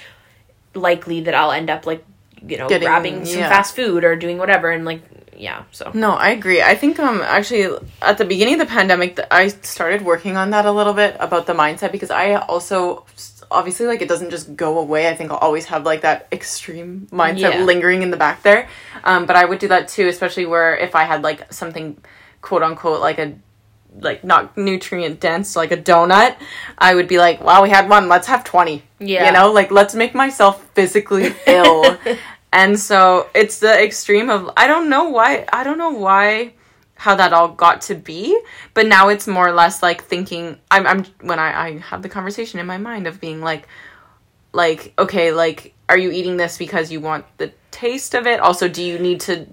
[SPEAKER 1] likely that i'll end up like you know
[SPEAKER 2] Getting-
[SPEAKER 1] grabbing some
[SPEAKER 2] yeah.
[SPEAKER 1] fast food or doing whatever and like yeah so
[SPEAKER 2] No, I agree. I think um actually at the beginning of the pandemic th- I started working on that a little bit about the mindset because I also obviously like it doesn't just go away. I think I'll always have like that extreme mindset
[SPEAKER 1] Yeah.
[SPEAKER 2] lingering in the back there. Um but I would do that too especially where if I had like something quote unquote like a like not nutrient dense like a donut, I would be like, "Wow, we had one. Let's have 20."
[SPEAKER 1] Yeah.
[SPEAKER 2] You know, like let's make myself physically <laughs> ill. And so it's the extreme of I don't know why I don't know why how that all got to be, but now it's more or less like thinking I'm I'm when I, I have the conversation in my mind of being like like okay, like are you eating this because you want the taste of it? Also, do you need to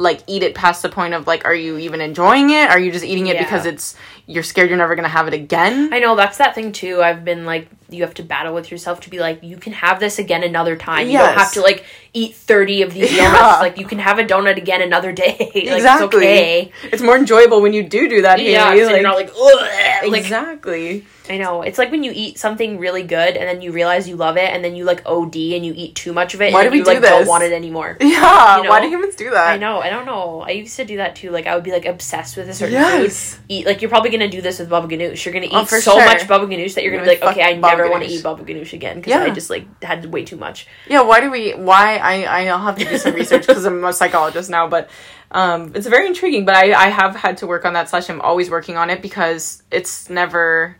[SPEAKER 2] like eat it past the point of like are you even enjoying it? Are you just eating it
[SPEAKER 1] Yeah.
[SPEAKER 2] because it's you're scared you're never going to have it again?
[SPEAKER 1] I know that's that thing too. I've been like, you have to battle with yourself to be like, you can have this again another time. You don't have to like eat thirty of these
[SPEAKER 2] Yeah.
[SPEAKER 1] donuts. Like you can have a donut again another day. <laughs> like, It's
[SPEAKER 2] exactly.
[SPEAKER 1] okay.
[SPEAKER 2] It's more enjoyable when you do do that.
[SPEAKER 1] Yeah. 'cause you're not like, Ugh! like
[SPEAKER 2] exactly.
[SPEAKER 1] I know. It's like when you eat something really good and then you realize you love it and then you like OD and you eat too much of it
[SPEAKER 2] Why
[SPEAKER 1] and
[SPEAKER 2] do we
[SPEAKER 1] you
[SPEAKER 2] do
[SPEAKER 1] like don't want it anymore. <laughs>
[SPEAKER 2] Yeah.
[SPEAKER 1] You know?
[SPEAKER 2] Why do humans do that?
[SPEAKER 1] I know. I don't know. I used to do that too. Like I would be like obsessed with a certain
[SPEAKER 2] Yes.
[SPEAKER 1] food. Eat like you're probably gonna do this with baba ganoush. You're gonna eat
[SPEAKER 2] Oh,
[SPEAKER 1] so
[SPEAKER 2] sure.
[SPEAKER 1] much baba ganoush that you're gonna be
[SPEAKER 2] You're
[SPEAKER 1] like,
[SPEAKER 2] like,
[SPEAKER 1] okay, I never want to eat baba ganoush again because
[SPEAKER 2] Yeah.
[SPEAKER 1] I just like had way too much.
[SPEAKER 2] Yeah, why do we? Why I I'll have to do some <laughs> research because I'm a psychologist now, but um, it's very intriguing. But I I have had to work on that. Slash, I'm always working on it because it's never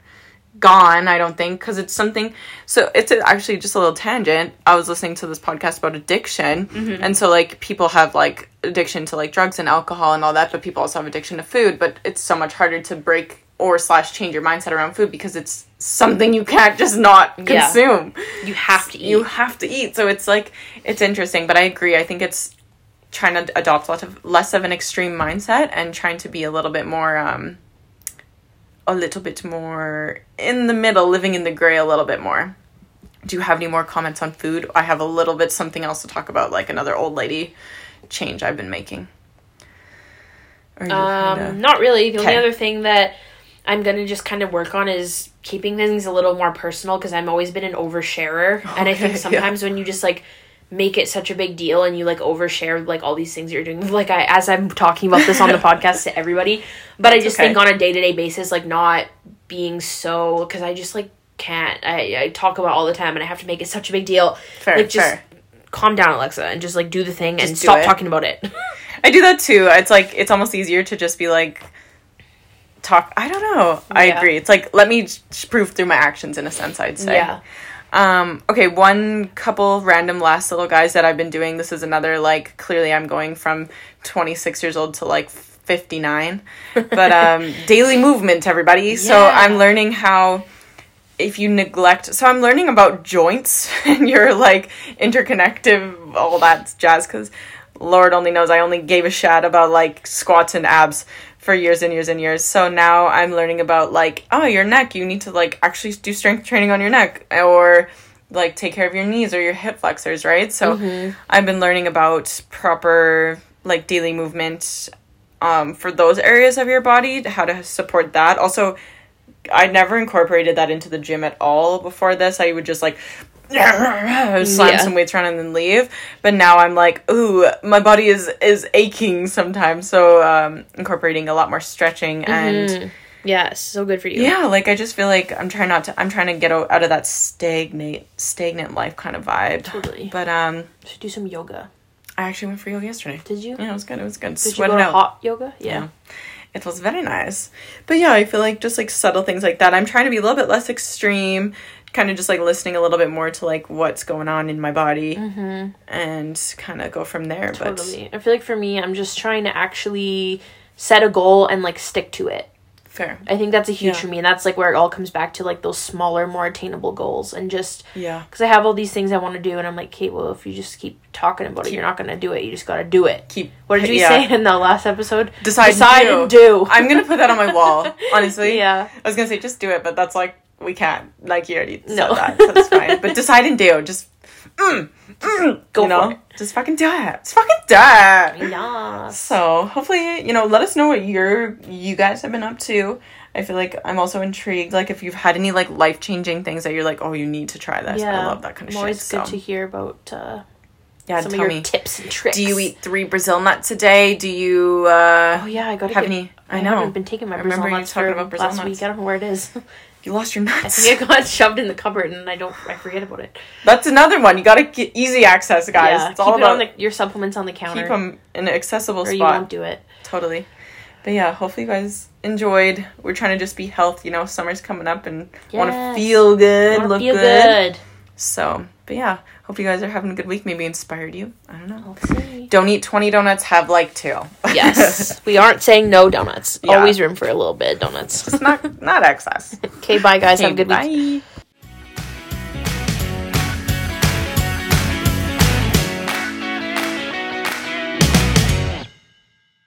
[SPEAKER 2] gone. I don't think because it's something. So it's a, actually just a little tangent. I was listening to this podcast about addiction, and so like people have like addiction to like drugs and alcohol and all that, but people also have addiction to food. But it's so much harder to break or slash change your mindset around food because it's something you can't just not
[SPEAKER 1] Yeah.
[SPEAKER 2] consume
[SPEAKER 1] You have to eat.
[SPEAKER 2] you have to eat. So it's like it's interesting, but I agree. I think it's trying to adopt less of less of an extreme mindset and trying to be a little bit more um a little bit more in the middle, living in the gray a little bit more. Do you have any more comments on food? I have a little bit something else to talk about, like another old lady change I've been making.
[SPEAKER 1] Um,
[SPEAKER 2] kinda-
[SPEAKER 1] not really. The only other thing that I'm gonna just kind of work on is keeping things a little more personal because I've always been an oversharer, and I
[SPEAKER 2] Okay,
[SPEAKER 1] think <laughs>
[SPEAKER 2] yeah.
[SPEAKER 1] sometimes when you just like make it such a big deal and you like overshare like all these things you're doing, <laughs> like I as I'm talking about this on the <laughs> podcast to everybody, but I just
[SPEAKER 2] okay.
[SPEAKER 1] think on a day to day basis, like not being so because I just like can't. I I talk about all the time, and I have to make it such a big deal.
[SPEAKER 2] Fair,
[SPEAKER 1] like just.
[SPEAKER 2] fair.
[SPEAKER 1] Calm down, Alexa, and just like do the thing and
[SPEAKER 2] Just do
[SPEAKER 1] stop
[SPEAKER 2] it.
[SPEAKER 1] talking about it. <laughs>
[SPEAKER 2] I do that too. It's like it's almost easier to just be like talk. I don't know. I agree. It's like let me j- prove through my actions in a sense. I'd say.
[SPEAKER 1] Yeah.
[SPEAKER 2] Um, okay, one couple random last little guys that I've been doing. This is another like clearly I'm going from 26 years old to like 59. <laughs> But um daily movement everybody. So I'm learning how if you neglect so I'm learning about joints <laughs> and your like interconnective all that jazz cuz Lord only knows I only gave a shat about like squats and abs for years and years and years. So now I'm learning about like, oh, your neck, you need to like actually do strength training on your neck or like take care of your knees or your hip flexors, right? So I've been learning about proper like daily movement um, for those areas of your body, how to support that. Also, I never incorporated that into the gym at all before this. I would just like <laughs> slam
[SPEAKER 1] Yeah.
[SPEAKER 2] some weights around and then leave. But now I'm like, ooh, my body is is aching sometimes. So um, incorporating a lot more stretching and
[SPEAKER 1] Mm. Yeah, so good for you.
[SPEAKER 2] yeah, like I just feel like I'm trying not to. I'm trying to get out, of that stagnate stagnant life kind of vibe.
[SPEAKER 1] Totally.
[SPEAKER 2] But um,
[SPEAKER 1] Should do some yoga.
[SPEAKER 2] I actually went for yoga yesterday.
[SPEAKER 1] Did you?
[SPEAKER 2] Yeah, it was good. It was good.
[SPEAKER 1] Did you go
[SPEAKER 2] it out.
[SPEAKER 1] hot yoga?
[SPEAKER 2] Yeah.
[SPEAKER 1] Yeah.
[SPEAKER 2] It was very nice. But yeah, I feel like just like subtle things like that. I'm trying to be a little bit less extreme, kind of just like listening a little bit more to like what's going on in my body and kind of go from there.
[SPEAKER 1] Mm-hmm. Totally. I feel like for me, I'm just trying to actually set a goal and like stick to it.
[SPEAKER 2] Fair.
[SPEAKER 1] I think that's a huge
[SPEAKER 2] Yeah.
[SPEAKER 1] for me, and that's like where it all comes back to like those smaller, more attainable goals, and just
[SPEAKER 2] Yeah.
[SPEAKER 1] because I have all these things I want to do, and I'm like, Kate, well, if you just keep talking about it, you're not gonna do it. You just gotta do it.
[SPEAKER 2] Keep.
[SPEAKER 1] What did you
[SPEAKER 2] yeah.
[SPEAKER 1] say in the last episode?
[SPEAKER 2] Decide,
[SPEAKER 1] Decide
[SPEAKER 2] and
[SPEAKER 1] and do.
[SPEAKER 2] I'm gonna put that on my wall. <laughs> Honestly.
[SPEAKER 1] Yeah.
[SPEAKER 2] I was gonna say just do it, but that's like we can't. Like you already said
[SPEAKER 1] No.
[SPEAKER 2] that, so it's fine. <laughs> But decide and do. Just mm, mm,
[SPEAKER 1] Go
[SPEAKER 2] you know,
[SPEAKER 1] for it.
[SPEAKER 2] just fucking do it. Just fucking do it.
[SPEAKER 1] Yeah.
[SPEAKER 2] So hopefully, you know, let us know what you're you guys have been up to. I feel like I'm also intrigued. Like if you've had any like life changing things that you're like, oh, you need to try this.
[SPEAKER 1] Yeah.
[SPEAKER 2] I love that kind of shit.
[SPEAKER 1] Always good
[SPEAKER 2] so.
[SPEAKER 1] to hear about uh,
[SPEAKER 2] yeah,
[SPEAKER 1] some of your
[SPEAKER 2] me.
[SPEAKER 1] tips and tricks.
[SPEAKER 2] Do you eat three Brazil nuts a day? Do you? uh
[SPEAKER 1] Oh yeah, I got to
[SPEAKER 2] Have
[SPEAKER 1] get,
[SPEAKER 2] any- I
[SPEAKER 1] I,
[SPEAKER 2] know.
[SPEAKER 1] haven't been taking my
[SPEAKER 2] I
[SPEAKER 1] Brazil nuts
[SPEAKER 2] talking
[SPEAKER 1] for
[SPEAKER 2] about Brazil
[SPEAKER 1] last
[SPEAKER 2] nuts.
[SPEAKER 1] week. I don't know where it is. <laughs>
[SPEAKER 2] You lost your
[SPEAKER 1] I think it got <laughs> shoved in the cupboard, and I don't. I forget about it.
[SPEAKER 2] That's another one. You gotta get easy access, guys.
[SPEAKER 1] yeah,
[SPEAKER 2] it's
[SPEAKER 1] keep
[SPEAKER 2] all
[SPEAKER 1] it
[SPEAKER 2] about
[SPEAKER 1] on the, your supplements on the counter,
[SPEAKER 2] keep them in an accessible
[SPEAKER 1] or you
[SPEAKER 2] spot.
[SPEAKER 1] won't do it.
[SPEAKER 2] Totally. But yeah, hopefully you guys enjoyed. We're trying to just be health. You know, summer's coming up and want to feel good,
[SPEAKER 1] Wanna
[SPEAKER 2] look
[SPEAKER 1] feel
[SPEAKER 2] good.
[SPEAKER 1] good.
[SPEAKER 2] So, but yeah, hope you guys are having a good week. Maybe inspired you. I don't know.
[SPEAKER 1] I'll.
[SPEAKER 2] Don't eat 20 donuts, have like two.
[SPEAKER 1] Yes, <laughs> we aren't saying no donuts.
[SPEAKER 2] Yeah.
[SPEAKER 1] Always room for a little bit of donuts.
[SPEAKER 2] It's not not excess. <laughs>
[SPEAKER 1] Okay, bye guys. Have a good week.
[SPEAKER 2] bye.